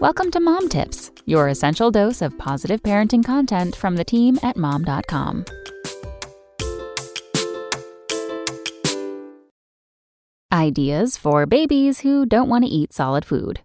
Welcome to Mom Tips, your essential dose of positive parenting content from the team at mom.com. Ideas for babies who don't want to eat solid food.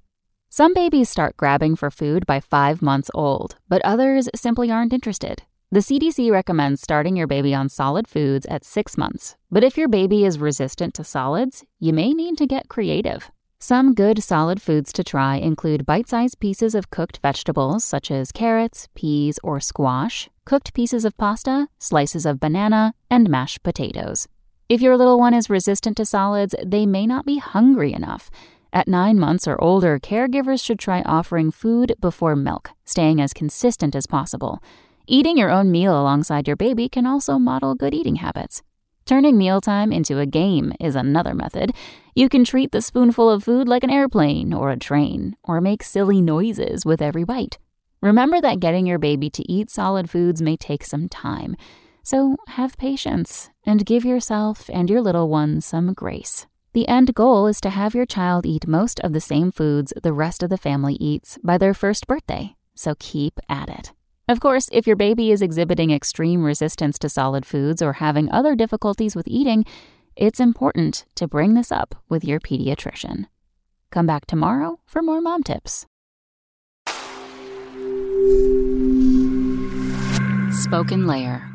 Some babies start grabbing for food by five months old, but others simply aren't interested. The CDC recommends starting your baby on solid foods at six months, but if your baby is resistant to solids, you may need to get creative. Some good solid foods to try include bite sized pieces of cooked vegetables such as carrots, peas, or squash, cooked pieces of pasta, slices of banana, and mashed potatoes. If your little one is resistant to solids, they may not be hungry enough. At nine months or older, caregivers should try offering food before milk, staying as consistent as possible. Eating your own meal alongside your baby can also model good eating habits. Turning mealtime into a game is another method. You can treat the spoonful of food like an airplane or a train, or make silly noises with every bite. Remember that getting your baby to eat solid foods may take some time. So have patience and give yourself and your little one some grace. The end goal is to have your child eat most of the same foods the rest of the family eats by their first birthday, so keep at it. Of course, if your baby is exhibiting extreme resistance to solid foods or having other difficulties with eating, it's important to bring this up with your pediatrician. Come back tomorrow for more mom tips. Spoken Layer